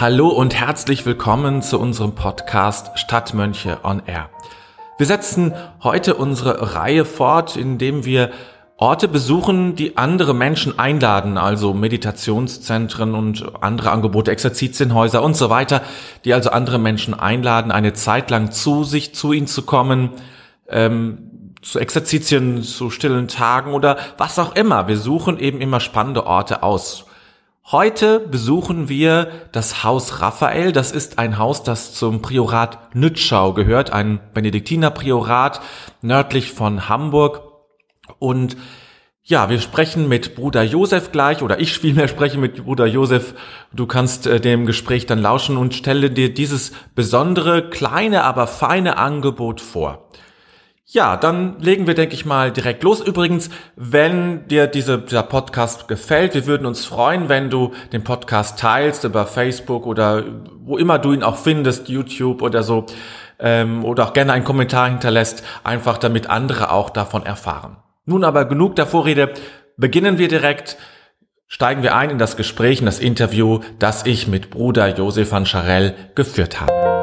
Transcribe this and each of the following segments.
Hallo und herzlich willkommen zu unserem Podcast Stadtmönche on Air. Wir setzen heute unsere Reihe fort, indem wir Orte besuchen, die andere Menschen einladen, also Meditationszentren und andere Angebote, Exerzitienhäuser und so weiter, die also andere Menschen einladen, eine Zeit lang zu sich, zu ihnen zu kommen, ähm, zu Exerzitien, zu stillen Tagen oder was auch immer. Wir suchen eben immer spannende Orte aus. Heute besuchen wir das Haus Raphael. Das ist ein Haus, das zum Priorat Nützschau gehört, ein Benediktinerpriorat nördlich von Hamburg. Und ja, wir sprechen mit Bruder Josef gleich, oder ich vielmehr spreche mit Bruder Josef. Du kannst äh, dem Gespräch dann lauschen und stelle dir dieses besondere, kleine, aber feine Angebot vor. Ja, dann legen wir, denke ich mal, direkt los. Übrigens, wenn dir diese, dieser Podcast gefällt, wir würden uns freuen, wenn du den Podcast teilst über Facebook oder wo immer du ihn auch findest, YouTube oder so, ähm, oder auch gerne einen Kommentar hinterlässt, einfach damit andere auch davon erfahren. Nun aber genug der Vorrede. Beginnen wir direkt. Steigen wir ein in das Gespräch, in das Interview, das ich mit Bruder Josef van Charell geführt habe.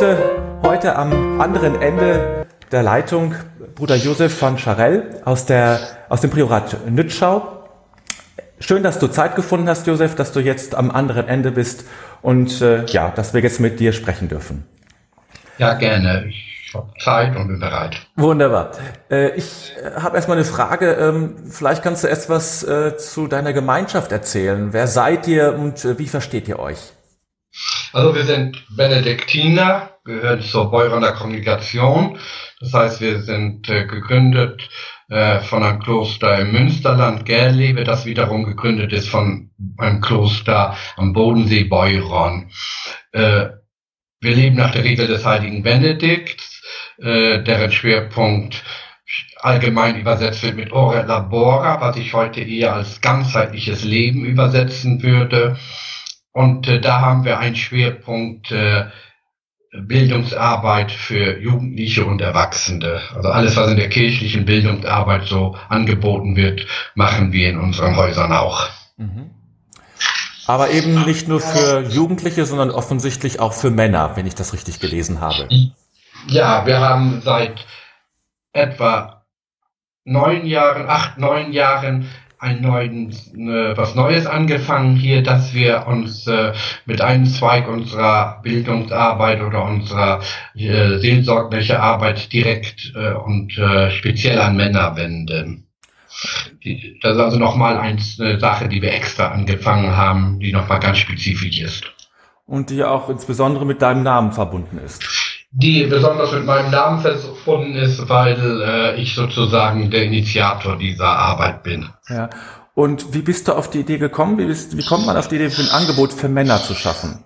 Begrüße heute am anderen Ende der Leitung Bruder Josef von Charell aus, der, aus dem Priorat Nützschau. Schön, dass du Zeit gefunden hast, Josef, dass du jetzt am anderen Ende bist und äh, ja, dass wir jetzt mit dir sprechen dürfen. Ja, gerne. Ich habe Zeit und bin bereit. Wunderbar. Äh, ich äh, habe erstmal eine Frage. Ähm, vielleicht kannst du etwas äh, zu deiner Gemeinschaft erzählen. Wer seid ihr und äh, wie versteht ihr euch? Also wir sind Benediktiner, gehören zur Beuroner Kongregation. Das heißt, wir sind äh, gegründet äh, von einem Kloster im Münsterland, Gerlebe, das wiederum gegründet ist von einem Kloster am Bodensee Beuron. Äh, wir leben nach der Regel des heiligen Benedikts, äh, deren Schwerpunkt allgemein übersetzt wird mit Ore Labora, was ich heute eher als ganzheitliches Leben übersetzen würde. Und äh, da haben wir einen Schwerpunkt äh, Bildungsarbeit für Jugendliche und Erwachsene. Also alles, was in der kirchlichen Bildungsarbeit so angeboten wird, machen wir in unseren Häusern auch. Mhm. Aber eben nicht nur für Jugendliche, sondern offensichtlich auch für Männer, wenn ich das richtig gelesen habe. Ja, wir haben seit etwa neun Jahren, acht, neun Jahren ein neuen, äh, was Neues angefangen hier, dass wir uns äh, mit einem Zweig unserer Bildungsarbeit oder unserer äh, seelsorgliche Arbeit direkt äh, und speziell an Männer wenden. Das ist also nochmal eine Sache, die wir extra angefangen haben, die nochmal ganz spezifisch ist. Und die auch insbesondere mit deinem Namen verbunden ist die besonders mit meinem Namen verbunden ist, weil äh, ich sozusagen der Initiator dieser Arbeit bin. Ja. Und wie bist du auf die Idee gekommen? Wie, bist, wie kommt man auf die Idee, ein Angebot für Männer zu schaffen?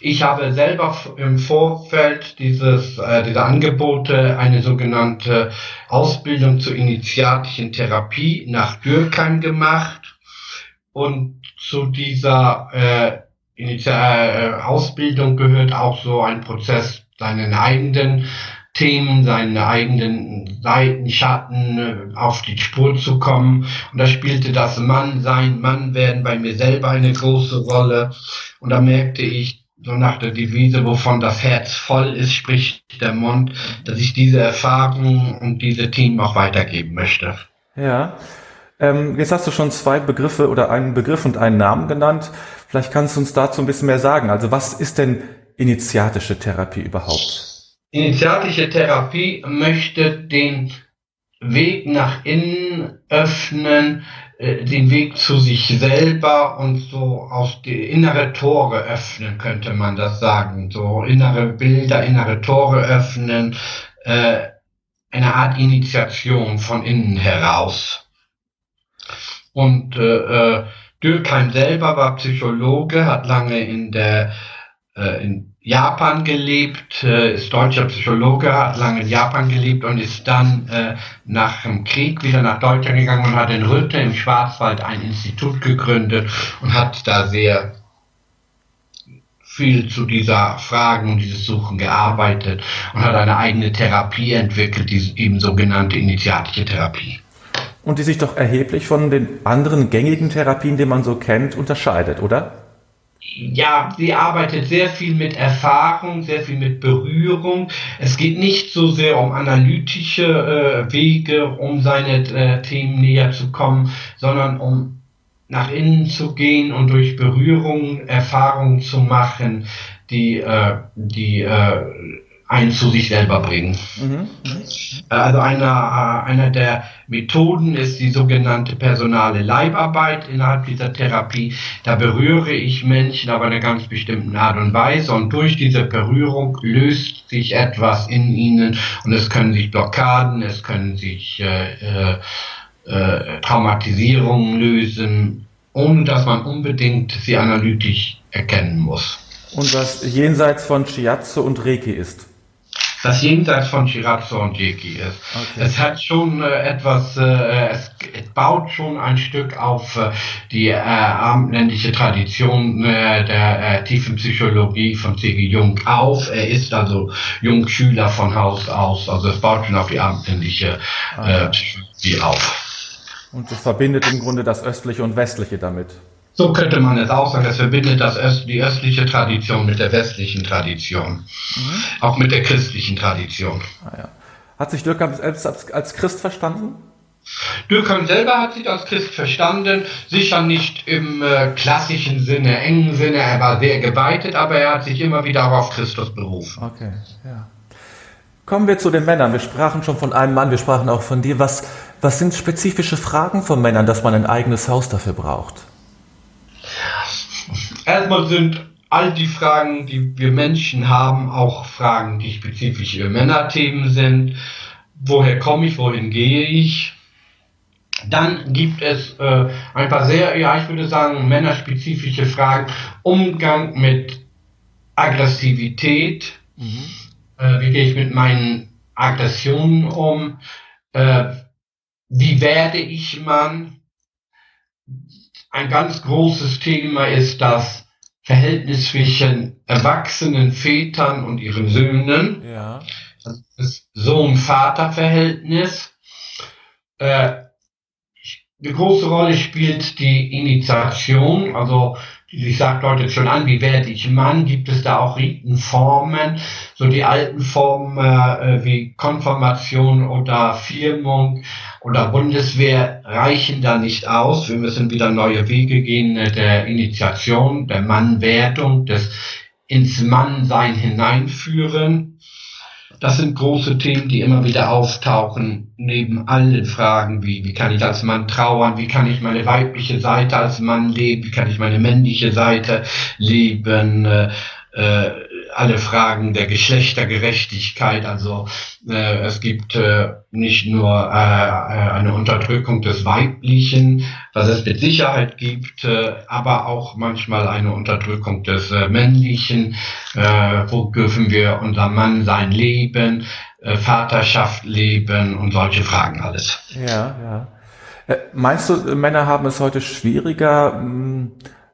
Ich habe selber im Vorfeld dieses, äh, dieser Angebote eine sogenannte Ausbildung zur initiatischen Therapie nach Dürkheim gemacht. Und zu dieser äh, äh, Ausbildung gehört auch so ein Prozess seinen eigenen Themen, seine eigenen Seiten, Schatten äh, auf die Spur zu kommen. Und da spielte das Mann sein, Mann werden bei mir selber eine große Rolle. Und da merkte ich, so nach der Devise, wovon das Herz voll ist, spricht der Mund, dass ich diese Erfahrungen und diese Themen auch weitergeben möchte. Ja. Ähm, jetzt hast du schon zwei Begriffe oder einen Begriff und einen Namen genannt. Vielleicht kannst du uns dazu ein bisschen mehr sagen. Also was ist denn initiatische Therapie überhaupt? Initiatische Therapie möchte den Weg nach innen öffnen, äh, den Weg zu sich selber und so aus die innere Tore öffnen, könnte man das sagen. So innere Bilder, innere Tore öffnen, äh, eine Art Initiation von innen heraus. Und äh, Dürkheim selber war Psychologe, hat lange in der in Japan gelebt, äh, ist deutscher Psychologe, hat lange in Japan gelebt und ist dann äh, nach dem Krieg wieder nach Deutschland gegangen und hat in Rütte im Schwarzwald ein Institut gegründet und hat da sehr viel zu dieser Fragen und dieses Suchen gearbeitet und hat eine eigene Therapie entwickelt, die eben sogenannte initiatische Therapie. Und die sich doch erheblich von den anderen gängigen Therapien, die man so kennt, unterscheidet, oder? Ja, sie arbeitet sehr viel mit Erfahrung, sehr viel mit Berührung. Es geht nicht so sehr um analytische äh, Wege, um seine äh, Themen näher zu kommen, sondern um nach innen zu gehen und durch Berührung Erfahrungen zu machen, die, äh, die äh, einen zu sich selber bringen. Mhm. Also einer, äh, einer der Methoden ist die sogenannte personale Leibarbeit innerhalb dieser Therapie. Da berühre ich Menschen aber in einer ganz bestimmten Art und Weise und durch diese Berührung löst sich etwas in ihnen und es können sich Blockaden, es können sich äh, äh, äh Traumatisierungen lösen, ohne dass man unbedingt sie analytisch erkennen muss. Und was jenseits von Shiatsu und Reiki ist das jenseits von Shiratsu und Jeki ist. Okay. Es hat schon äh, etwas, äh, es, es, baut schon ein Stück auf äh, die äh, abendländische Tradition äh, der äh, tiefen Psychologie von C.G. Jung auf. Er ist also Jungschüler von Haus aus, also es baut schon auf die abendländische äh, Psychologie auf. Und es verbindet im Grunde das östliche und westliche damit. So könnte man es auch sagen. Es verbindet das Öst, die östliche Tradition mit der westlichen Tradition. Mhm. Auch mit der christlichen Tradition. Ah, ja. Hat sich Dürkheim selbst als, als Christ verstanden? Dürkheim selber hat sich als Christ verstanden, sicher nicht im äh, klassischen Sinne, engen Sinne, er war sehr geweitet, aber er hat sich immer wieder auf Christus berufen. Okay, ja. Kommen wir zu den Männern. Wir sprachen schon von einem Mann, wir sprachen auch von dir. Was, was sind spezifische Fragen von Männern, dass man ein eigenes Haus dafür braucht? Erstmal sind all die Fragen, die wir Menschen haben, auch Fragen, die spezifisch für Männerthemen sind. Woher komme ich, wohin gehe ich? Dann gibt es äh, ein paar sehr, ja, ich würde sagen, männerspezifische Fragen. Umgang mit Aggressivität. Mhm. Äh, wie gehe ich mit meinen Aggressionen um? Äh, wie werde ich Mann? Ein ganz großes Thema ist das Verhältnis zwischen erwachsenen Vätern und ihren Söhnen. Ja. Das Sohn-Vater-Verhältnis. Äh, eine große Rolle spielt die Initiation, also Sie sagt deutet schon an, wie werde ich Mann? Gibt es da auch Ritenformen? So die alten Formen äh, wie Konfirmation oder Firmung oder Bundeswehr reichen da nicht aus. Wir müssen wieder neue Wege gehen der Initiation, der Mannwerdung, des ins Mannsein hineinführen. Das sind große Themen, die immer wieder auftauchen, neben allen Fragen wie, wie kann ich als Mann trauern, wie kann ich meine weibliche Seite als Mann leben, wie kann ich meine männliche Seite leben, äh, äh, alle Fragen der Geschlechtergerechtigkeit. Also äh, es gibt äh, nicht nur äh, äh, eine Unterdrückung des Weiblichen, was es mit Sicherheit gibt, äh, aber auch manchmal eine Unterdrückung des äh, Männlichen. Äh, wo dürfen wir unser Mann sein Leben, äh, Vaterschaft leben und solche Fragen alles. Ja, ja. Äh, meinst du, Männer haben es heute schwieriger,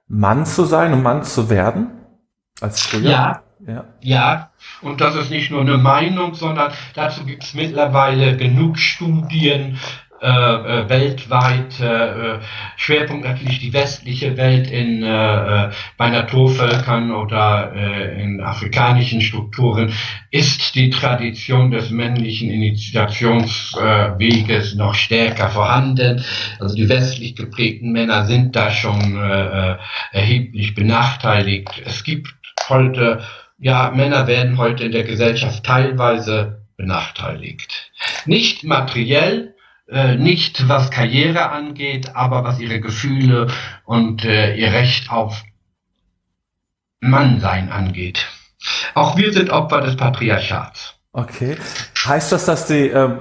Mann zu sein und Mann zu werden als früher? Ja, ja. ja, und das ist nicht nur eine Meinung, sondern dazu gibt es mittlerweile genug Studien äh, äh, weltweit. Äh, Schwerpunkt natürlich die westliche Welt in, äh, äh bei Naturvölkern oder äh, in afrikanischen Strukturen ist die Tradition des männlichen Initiationsweges noch stärker vorhanden. Also die westlich geprägten Männer sind da schon erheblich benachteiligt. Es gibt heute ja, Männer werden heute in der Gesellschaft teilweise benachteiligt. Nicht materiell, äh, nicht was Karriere angeht, aber was ihre Gefühle und äh, ihr Recht auf Mannsein angeht. Auch wir sind Opfer des Patriarchats. Okay. Heißt das, dass die, äh,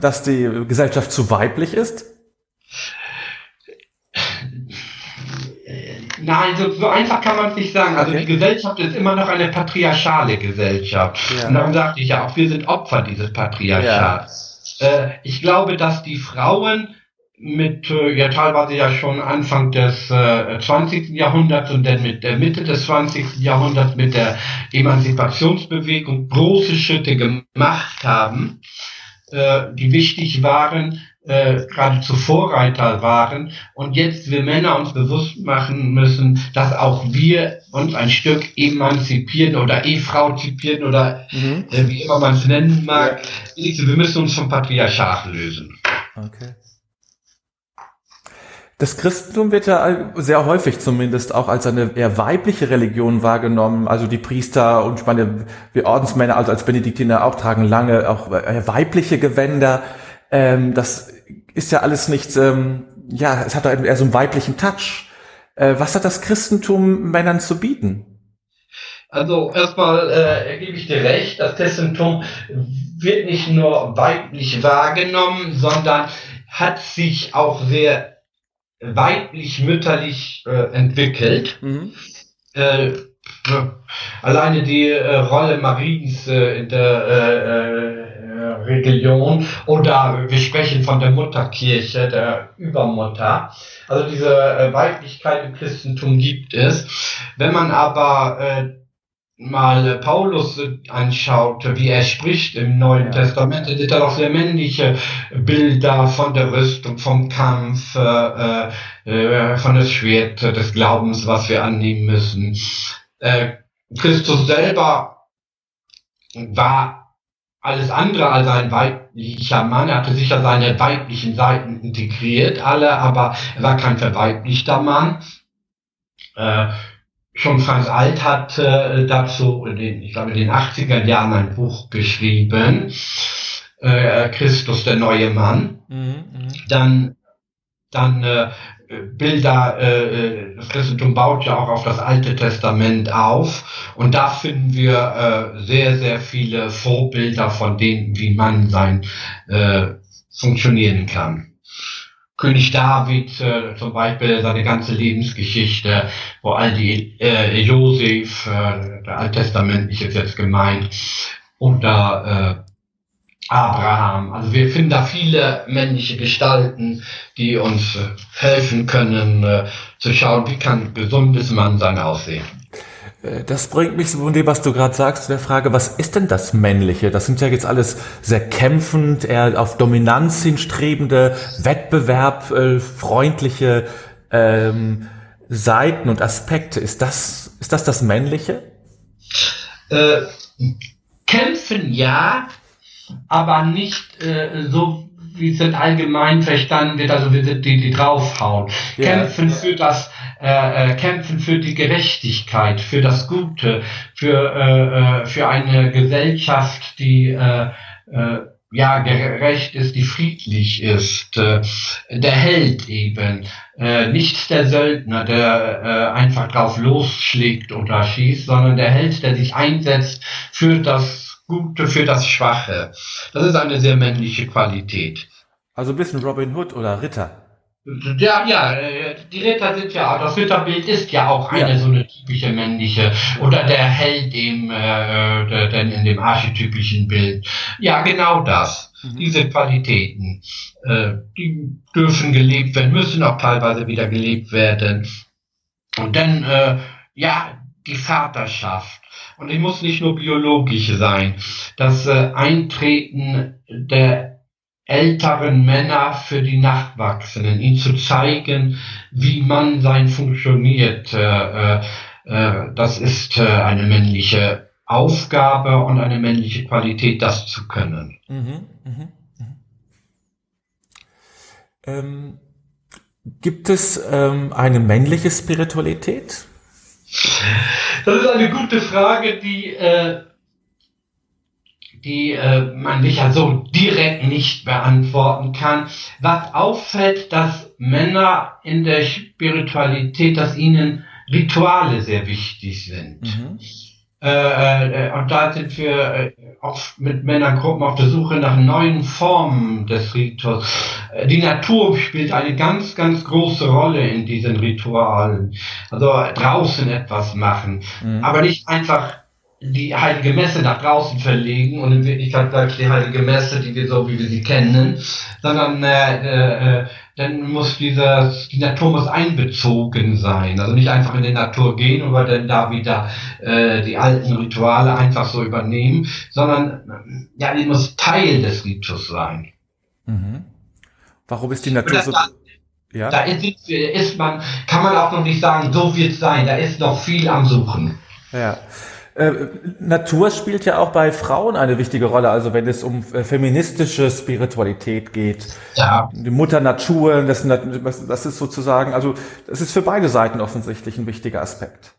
dass die Gesellschaft zu weiblich ist? Nein, so, so einfach kann man es nicht sagen. Also okay. die Gesellschaft ist immer noch eine patriarchale Gesellschaft. Ja. Und darum sagte ich ja auch, wir sind Opfer dieses Patriarchats. Ja. Äh, ich glaube, dass die Frauen mit äh, ja teilweise ja schon Anfang des äh, 20. Jahrhunderts und dann mit der Mitte des 20. Jahrhunderts mit der Emanzipationsbewegung große Schritte gemacht haben, äh, die wichtig waren, äh, geradezu Vorreiter waren und jetzt wir Männer uns bewusst machen müssen, dass auch wir uns ein Stück emanzipieren oder efrauzipieren oder mhm. äh, wie immer man es nennen mag. Ja. Wir müssen uns vom Patriarchat lösen. Okay. Das Christentum wird ja sehr häufig zumindest auch als eine eher weibliche Religion wahrgenommen. Also die Priester und ich meine, wir Ordensmänner, also als Benediktiner auch tragen lange auch äh, weibliche Gewänder. Ähm, das ist ja alles nicht, ähm, ja, es hat eher so einen weiblichen Touch. Äh, was hat das Christentum Männern zu bieten? Also erstmal äh, gebe ich dir recht, das Christentum wird nicht nur weiblich wahrgenommen, sondern hat sich auch sehr weiblich-mütterlich äh, entwickelt. Mhm. Äh, alleine die äh, Rolle Mariens äh, in der äh, äh, Religion oder wir sprechen von der Mutterkirche, der Übermutter. Also diese äh, Weiblichkeit im Christentum gibt es. Wenn man aber äh, mal Paulus anschaut, wie er spricht im Neuen ja. Testament, sind da doch sehr männliche Bilder von der Rüstung, vom Kampf, äh, äh, von das Schwert des Glaubens, was wir annehmen müssen. Äh, Christus selber war alles andere als ein weiblicher Mann. Er hatte sicher seine weiblichen Seiten integriert, alle, aber er war kein verweiblichter Mann. Äh, schon Franz Alt hat äh, dazu, in den, ich glaube in den 80er Jahren ein Buch geschrieben, äh, Christus der neue Mann. Mhm, mh. Dann, dann äh, Bilder, äh, äh, das Christentum baut ja auch auf das Alte Testament auf und da finden wir äh, sehr, sehr viele Vorbilder von dem, wie man sein äh, funktionieren kann. König David äh, zum Beispiel seine ganze Lebensgeschichte, wo all die äh, Josef, äh, der Alttestamentliche ist jetzt gemeint, oder äh, Abraham. Also wir finden da viele männliche Gestalten, die uns äh, helfen können, äh, zu schauen, wie kann ein gesundes Mannsein aussehen. Äh, das bringt mich von dem, was du gerade sagst, zu der Frage, was ist denn das Männliche? Das sind ja jetzt alles sehr kämpfend, eher auf Dominanz hinstrebende, Wettbewerb, äh, freundliche ähm, Seiten und Aspekte. Ist das, ist das das Männliche? Äh, kämpfen ja, aber nicht äh, so wie es in allgemein verstanden wird, also die, die, die draufhauen. Ja. Kämpfen für das, äh, äh, kämpfen für die Gerechtigkeit, für das Gute, für, äh, äh, für eine Gesellschaft, die äh, äh, ja gerecht ist, die friedlich ist, äh, der Held eben, äh, nicht der Söldner, der äh, einfach drauf losschlägt oder schießt, sondern der Held, der sich einsetzt für das Gute für das Schwache. Das ist eine sehr männliche Qualität. Also ein bisschen Robin Hood oder Ritter. Ja, ja, äh, die Ritter sind ja, das Ritterbild ist ja auch eine ja. so eine typische männliche oder der Held im, äh, der in dem archetypischen Bild. Ja, genau das. Mhm. Diese Qualitäten, äh, die dürfen gelebt werden, müssen auch teilweise wieder gelebt werden. Und dann, äh, ja, die Vaterschaft. Und die muss nicht nur biologisch sein. Das äh, Eintreten der älteren Männer für die Nachwachsenden, ihnen zu zeigen, wie man sein funktioniert. Äh, äh, äh, das ist äh, eine männliche Aufgabe und eine männliche Qualität, das zu können. Mhm, mh, mh. Ähm, gibt es ähm, eine männliche Spiritualität? Das ist eine gute Frage, die, äh, die äh, man sicher so direkt nicht beantworten kann. Was auffällt, dass Männer in der Spiritualität, dass ihnen Rituale sehr wichtig sind. Mhm. Äh, und da sind wir oft mit Männergruppen auf der Suche nach neuen Formen des Ritus. Äh, die Natur spielt eine ganz, ganz große Rolle in diesen Ritualen. Also draußen etwas machen, mhm. aber nicht einfach die heilige Messe nach draußen verlegen und in Wirklichkeit bleibt die heilige Messe, die wir so wie wir sie kennen, sondern äh, äh, dann muss dieses, die Natur muss einbezogen sein. Also nicht einfach in die Natur gehen und dann da wieder äh, die alten Rituale einfach so übernehmen, sondern ja, die muss Teil des Ritus sein. Mhm. Warum ist die Natur so? Da, ja? da ist, ist man, kann man auch noch nicht sagen, so wird es sein. Da ist noch viel am Suchen. Ja. Äh, Natur spielt ja auch bei Frauen eine wichtige Rolle, also wenn es um äh, feministische Spiritualität geht. Ja. Die Mutter Natur, das, das ist sozusagen, also das ist für beide Seiten offensichtlich ein wichtiger Aspekt.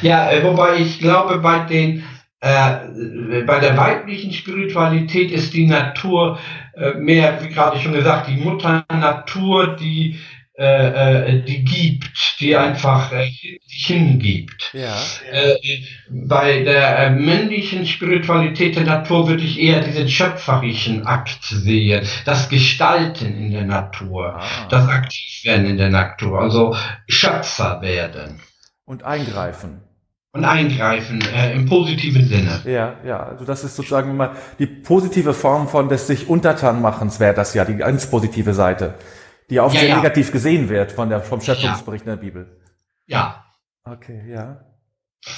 Ja, äh, wobei ich glaube, bei den äh, bei der weiblichen Spiritualität ist die Natur mehr, wie gerade schon gesagt, die Mutter Natur, die die gibt, die einfach äh, sich hingibt. Ja. Äh, bei der äh, männlichen Spiritualität der Natur würde ich eher diesen schöpferischen Akt sehen, das Gestalten in der Natur, ah. das Aktivwerden in der Natur, also Schöpfer werden. Und eingreifen. Und eingreifen äh, im positiven Sinne. Ja, ja, also das ist sozusagen immer die positive Form von des sich Untertanmachens wäre das ja, die ganz positive Seite die auch ja, sehr ja. negativ gesehen wird von der, vom Schöpfungsbericht ja. in der Bibel. Ja. Okay, ja.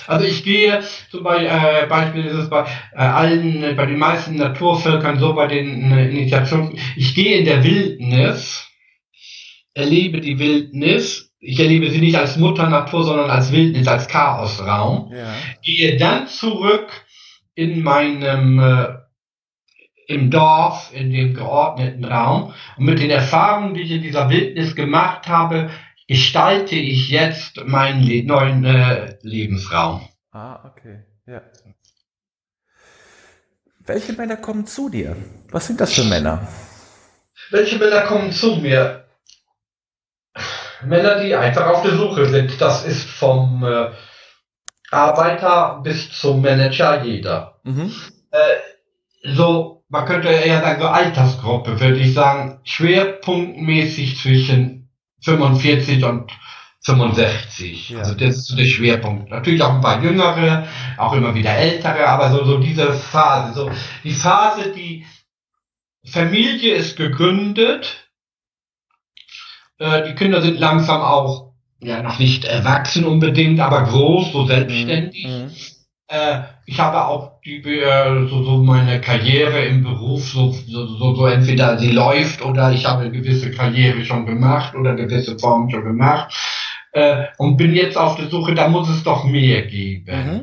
Also ich gehe zum Beispiel, äh, Beispiel ist es bei äh, allen, bei den meisten Naturvölkern so, bei den äh, Initiationen, ich gehe in der Wildnis, erlebe die Wildnis, ich erlebe sie nicht als Mutter Natur, sondern als Wildnis, als Chaosraum, ja. gehe dann zurück in meinem äh, im Dorf, in dem geordneten Raum. Und mit den Erfahrungen, die ich in dieser Wildnis gemacht habe, gestalte ich jetzt meinen Le neuen äh, Lebensraum. Ah, okay, ja. Welche Männer kommen zu dir? Was sind das für Männer? Welche Männer kommen zu mir? Männer, die einfach auf der Suche sind. Das ist vom äh, Arbeiter bis zum Manager jeder. Mhm. Äh, so man könnte eher sagen, so Altersgruppe, würde ich sagen, schwerpunktmäßig zwischen 45 und 65. Ja. Also das ist so der Schwerpunkt. Natürlich auch ein paar jüngere, auch immer wieder ältere, aber so, so diese Phase, so die Phase, die Familie ist gegründet, äh, die Kinder sind langsam auch, ja, noch nicht erwachsen unbedingt, aber groß, so selbstständig. Mhm. Äh, ich habe auch die, äh, so, so meine Karriere im Beruf, so, so, so, so entweder sie läuft oder ich habe eine gewisse Karriere schon gemacht oder gewisse Formen schon gemacht äh, und bin jetzt auf der Suche, da muss es doch mehr geben. Mhm.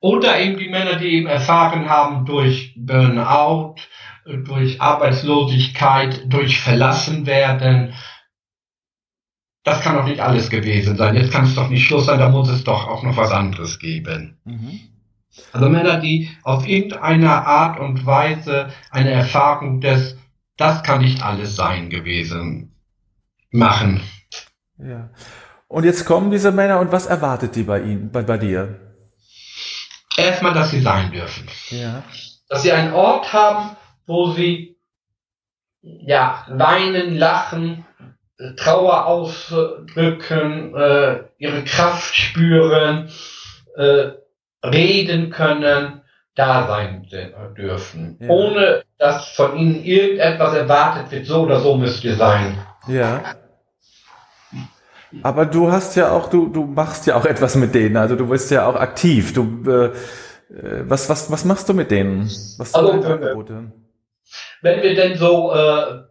Oder eben die Männer, die eben erfahren haben durch Burnout, durch Arbeitslosigkeit, durch verlassen werden, das kann doch nicht alles gewesen sein. Jetzt kann es doch nicht Schluss sein, da muss es doch auch noch was anderes geben. Mhm. Also Männer, die auf irgendeine Art und Weise eine Erfahrung des, das kann nicht alles sein gewesen, machen. Ja. Und jetzt kommen diese Männer und was erwartet die bei ihnen, bei, bei dir? Erstmal, dass sie sein dürfen. Ja. Dass sie einen Ort haben, wo sie ja weinen, lachen, Trauer ausdrücken, äh, ihre Kraft spüren, äh, reden können, da sein dürfen. Ja. Ohne dass von ihnen irgendetwas erwartet wird, so oder so müsst ihr sein. Ja. Aber du hast ja auch, du, du machst ja auch etwas mit denen, also du bist ja auch aktiv. Du, äh, was, was, was machst du mit denen? Was sind also, Angebote? Wenn wir denn so äh,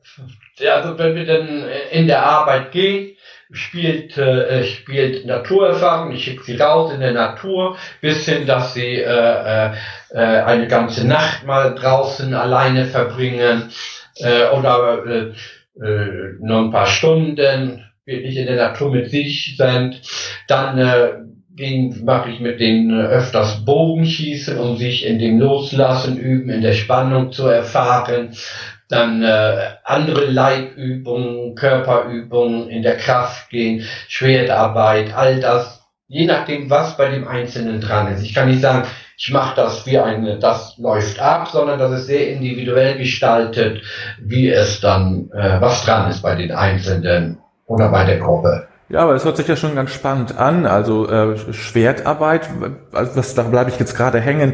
also wenn wir dann in der Arbeit gehen, spielt, äh, spielt Naturerfahrung, ich schicke sie raus in der Natur, bis hin, dass sie äh, äh, eine ganze Nacht mal draußen alleine verbringen äh, oder äh, äh, nur ein paar Stunden wirklich in der Natur mit sich sind. Dann äh, mache ich mit denen öfters Bogenschießen, um sich in dem Loslassen üben, in der Spannung zu erfahren dann äh, andere Leibübungen, Körperübungen, in der Kraft gehen, Schwertarbeit, all das, je nachdem, was bei dem Einzelnen dran ist. Ich kann nicht sagen, ich mache das wie eine, das läuft ab, sondern das ist sehr individuell gestaltet, wie es dann, äh, was dran ist bei den Einzelnen oder bei der Gruppe. Ja, aber es hört sich ja schon ganz spannend an. Also äh, Schwertarbeit, was, da bleibe ich jetzt gerade hängen.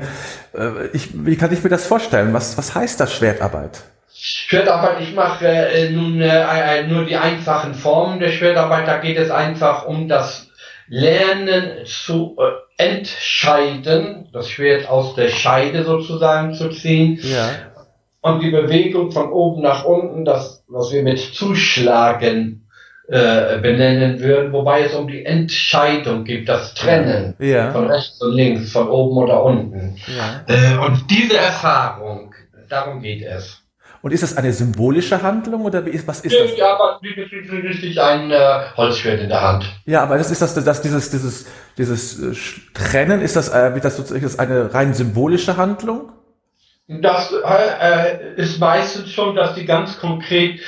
Äh, ich, wie kann ich mir das vorstellen? Was, was heißt das Schwertarbeit? Schwertarbeit, ich mache äh, nun äh, nur die einfachen Formen der Schwertarbeit. Da geht es einfach um das Lernen zu äh, entscheiden, das Schwert aus der Scheide sozusagen zu ziehen. Ja. Und die Bewegung von oben nach unten, das, was wir mit Zuschlagen äh, benennen würden, wobei es um die Entscheidung geht, das Trennen ja. von rechts und links, von oben oder unten. Ja. Äh, und diese Erfahrung, darum geht es. Und ist das eine symbolische Handlung oder was ist das? Ja, aber richtig ein äh, Holzschwert in der Hand. Ja, aber das ist das, das dieses, dieses, dieses äh, Trennen, ist das, äh, das sozusagen ist eine rein symbolische Handlung? Das äh, äh, ist meistens schon, dass die ganz konkret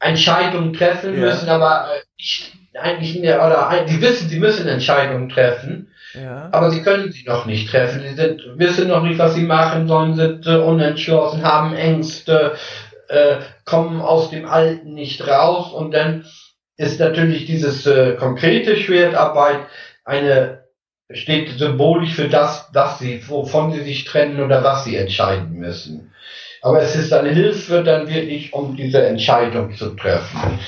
Entscheidungen treffen ja. müssen, aber äh, ich, eigentlich oder die wissen, sie müssen Entscheidungen treffen, aber sie können sie noch nicht treffen. Sie sind, wissen noch nicht, was sie machen sollen, sind äh, unentschlossen, haben Ängste, äh, kommen aus dem Alten nicht raus und dann ist natürlich dieses äh, konkrete Schwertarbeit eine steht symbolisch für das, was sie, wovon sie sich trennen oder was sie entscheiden müssen. Aber es ist eine Hilfe dann wirklich, um diese Entscheidung zu treffen.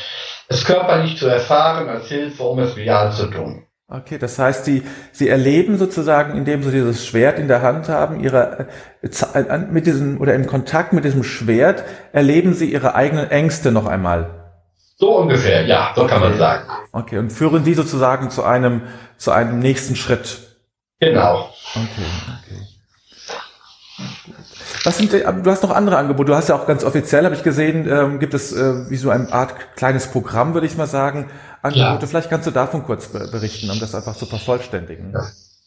Es körperlich zu erfahren als Hilfe, um es real zu tun. Okay, das heißt, Sie, Sie erleben sozusagen, indem Sie dieses Schwert in der Hand haben, Ihre, äh, mit diesem, oder im Kontakt mit diesem Schwert, erleben Sie Ihre eigenen Ängste noch einmal. So ungefähr, ja, so okay. kann man sagen. Okay, und führen die sozusagen zu einem, zu einem nächsten Schritt. Genau. Okay, okay. Was sind, äh, du hast noch andere Angebote. Du hast ja auch ganz offiziell, habe ich gesehen, ähm, gibt es äh, wie so eine Art kleines Programm, würde ich mal sagen, Angebote. Ja. Vielleicht kannst du davon kurz berichten, um das einfach zu vervollständigen.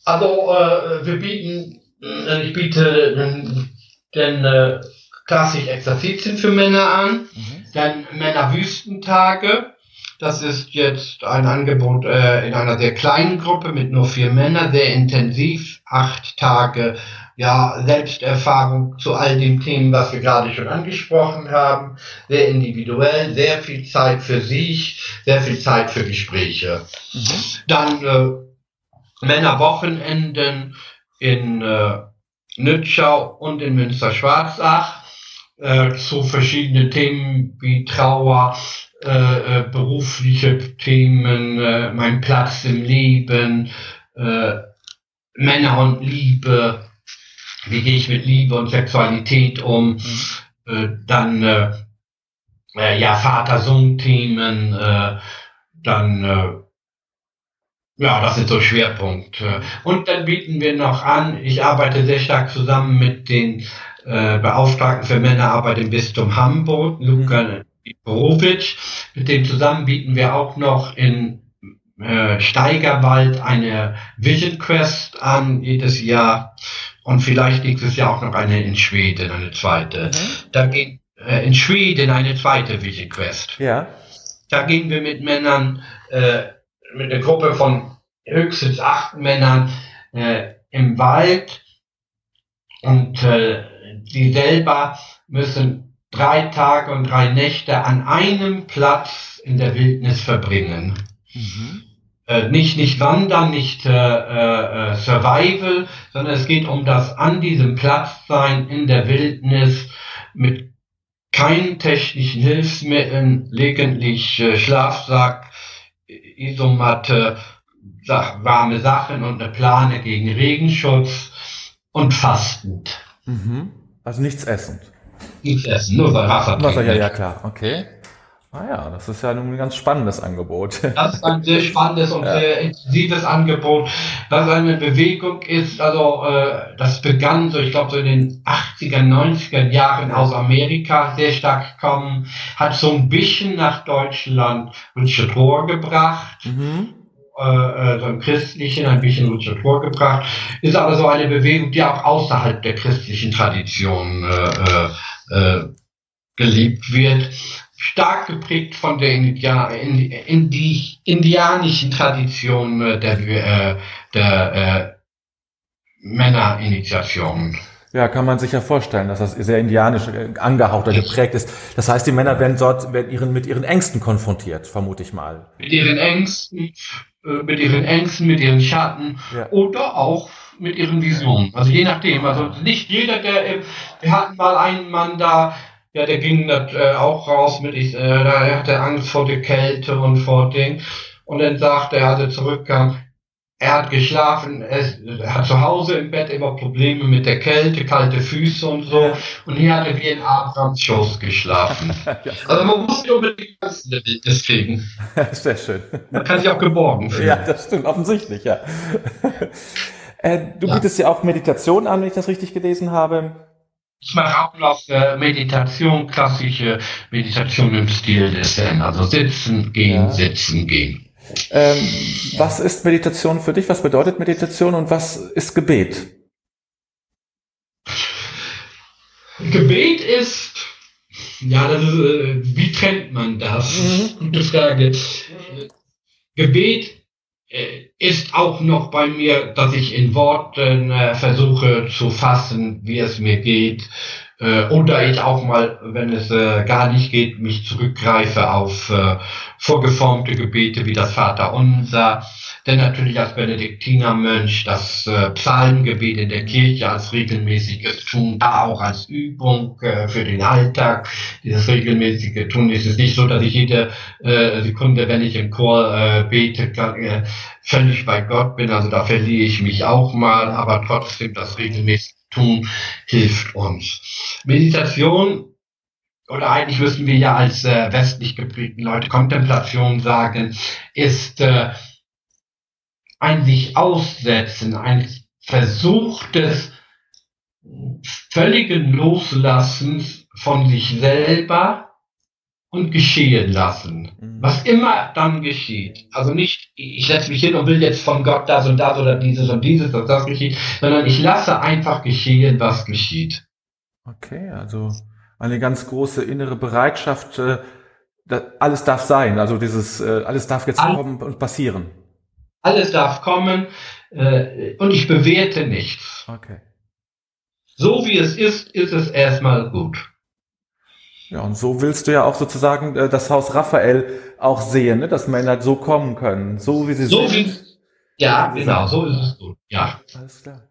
Also äh, wir bieten, äh, ich biete den äh, klassisch Exerzitien für Männer an, mhm. dann Männerwüstentage. Das ist jetzt ein Angebot äh, in einer sehr kleinen Gruppe mit nur vier Männern, sehr intensiv, acht Tage ja, Selbsterfahrung zu all den Themen, was wir gerade schon angesprochen haben, sehr individuell, sehr viel Zeit für sich, sehr viel Zeit für Gespräche. Mhm. Dann äh, Männerwochenenden in äh, Nützschau und in Münster-Schwarzach äh, zu verschiedenen Themen wie Trauer, äh, äh, berufliche Themen, äh, mein Platz im Leben, äh, Männer und Liebe, wie gehe ich mit Liebe und Sexualität um, mhm. äh, dann äh, äh, ja Vater-Sohn-Themen, äh, dann äh, ja, das sind so Schwerpunkte. Und dann bieten wir noch an, ich arbeite sehr stark zusammen mit den äh, Beauftragten für Männerarbeit im Bistum Hamburg, Luca Borowitsch. Mit dem zusammen bieten wir auch noch in Steigerwald eine Vision Quest an, jedes Jahr. Und vielleicht nächstes Jahr auch noch eine in Schweden, eine zweite. Mhm. Da geht äh, in Schweden eine zweite Vision Quest. Ja. Da gehen wir mit Männern, äh, mit einer Gruppe von höchstens acht Männern äh, im Wald und äh, die selber müssen drei Tage und drei Nächte an einem Platz in der Wildnis verbringen. Mhm. Äh, nicht, nicht Wandern, nicht äh, äh, Survival, sondern es geht um das an diesem Platz sein in der Wildnis mit keinen technischen Hilfsmitteln, lediglich äh, Schlafsack, Isomatte, sach, warme Sachen und eine Plane gegen Regenschutz und fastend. Mhm. Also nichts essend. Nichts essen, nur Wasser. Wasser, ja, ja, klar, okay. Ah ja, das ist ja nun ein ganz spannendes Angebot. Das ist ein sehr spannendes und ja. sehr intensives Angebot, was eine Bewegung ist. Also äh, das begann so, ich glaube so in den 80er, 90er Jahren aus Amerika sehr stark gekommen, hat so ein bisschen nach Deutschland Richard Rohr gebracht. Mhm. Äh, äh, so im Christlichen ein bisschen Rohr gebracht, ist aber so eine Bewegung, die auch außerhalb der christlichen Tradition äh, äh, äh gelebt wird stark geprägt von der India, in, in die indianischen Tradition äh, der, äh, der äh, Männerinitiation. Ja, kann man sich ja vorstellen, dass das sehr indianisch äh, angehaucht oder geprägt ist. Das heißt, die Männer werden dort werden ihren, mit ihren Ängsten konfrontiert, vermute ich mal. Mit ihren Ängsten, mit ihren Ängsten, mit ihren Schatten ja. oder auch mit ihren Visionen. Also je nachdem. Also nicht jeder, der, wir hatten mal einen Mann da, ja, der ging das äh, auch raus mit, ich, äh, da hatte Angst vor der Kälte und vor Ding. Und dann sagte er, als er zurückkam, er hat geschlafen, er hat zu Hause im Bett immer Probleme mit der Kälte, kalte Füße und so. Und hier hat er wie in Abrams Schoß geschlafen. Also man muss nicht unbedingt deswegen. Sehr schön. Man kann sich auch geborgen fühlen. Ja, das stimmt, offensichtlich, ja. äh, du ja. bietest ja auch Meditation an, wenn ich das richtig gelesen habe. Ich mache auch noch äh, Meditation, klassische Meditation im Stil des Zen. Also sitzen, gehen, ja. sitzen, gehen. Ähm, was ist Meditation für dich? Was bedeutet Meditation und was ist Gebet? Gebet ist, ja, das ist, äh, wie trennt man das? Mhm. Gute Frage. Gebet äh, ist auch noch bei mir, dass ich in Worten äh, versuche zu fassen, wie es mir geht, äh, oder ich auch mal, wenn es äh, gar nicht geht, mich zurückgreife auf äh, vorgeformte Gebete wie das Vaterunser, denn natürlich als Benediktinermönch das äh, Psalmgebet in der Kirche als regelmäßiges Tun, da auch als Übung äh, für den Alltag, dieses regelmäßige Tun. Es ist nicht so, dass ich jede äh, Sekunde, wenn ich im Chor äh, bete, kann, äh, völlig bei Gott bin, also da verliere ich mich auch mal, aber trotzdem das regelmäßige Tun hilft uns. Meditation oder eigentlich müssen wir ja als äh, westlich geprägten Leute Kontemplation sagen, ist äh, ein sich aussetzen, ein Versuch des völligen Loslassens von sich selber und geschehen lassen. Mhm. Was immer dann geschieht. Also nicht, ich setze mich hin und will jetzt von Gott das und das oder dieses und dieses und das geschieht, sondern ich lasse einfach geschehen, was geschieht. Okay, also eine ganz große innere Bereitschaft, äh, alles darf sein, also dieses, äh, alles darf jetzt All, kommen und passieren. Alles darf kommen äh, und ich bewerte nichts. Okay. So wie es ist, ist es erstmal gut. Ja, und so willst du ja auch sozusagen äh, das Haus Raphael auch sehen, ne? dass Männer so kommen können, so wie sie so sind. Wie, ja, genau, so ist es gut. Ja. Alles klar.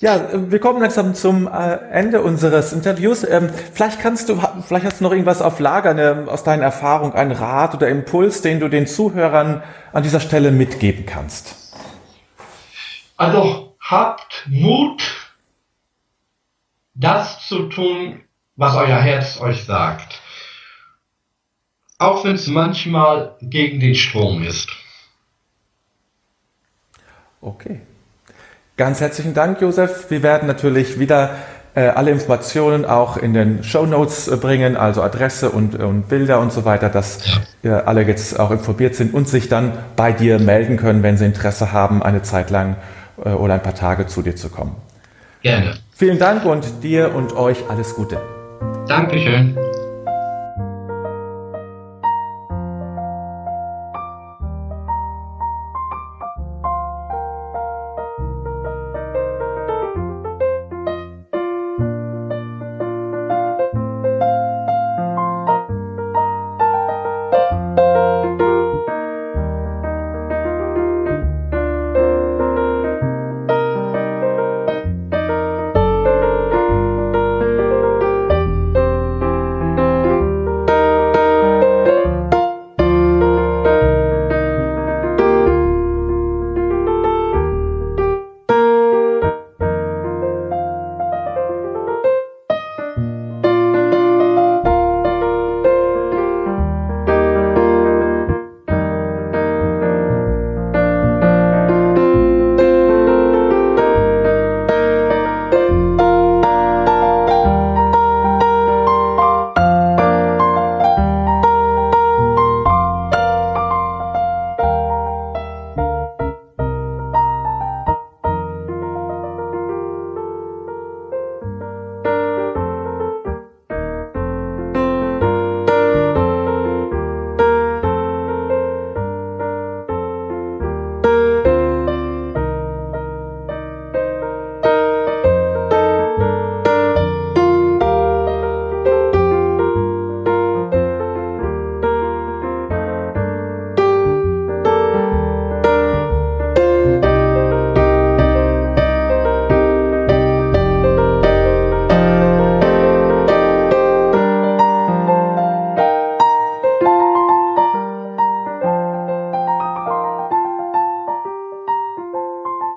Ja, äh, wir kommen langsam zum äh, Ende unseres Interviews. Ähm, vielleicht kannst du, vielleicht hast du noch irgendwas auf Lager eine, aus deiner Erfahrung, einen Rat oder Impuls, den du den Zuhörern an dieser Stelle mitgeben kannst. Also habt Mut, das zu tun, was euer Herz euch sagt. Auch wenn es manchmal gegen den Strom ist. Okay. Ganz herzlichen Dank, Josef. Wir werden natürlich wieder äh, alle Informationen auch in den Show Notes äh, bringen, also Adresse und, und, Bilder und so weiter, dass ja. alle jetzt auch informiert sind und sich dann bei dir melden können, wenn sie Interesse haben, eine Zeit lang äh, oder ein paar Tage zu dir zu kommen. Gerne. Vielen Dank und dir und euch alles Gute. Dankeschön.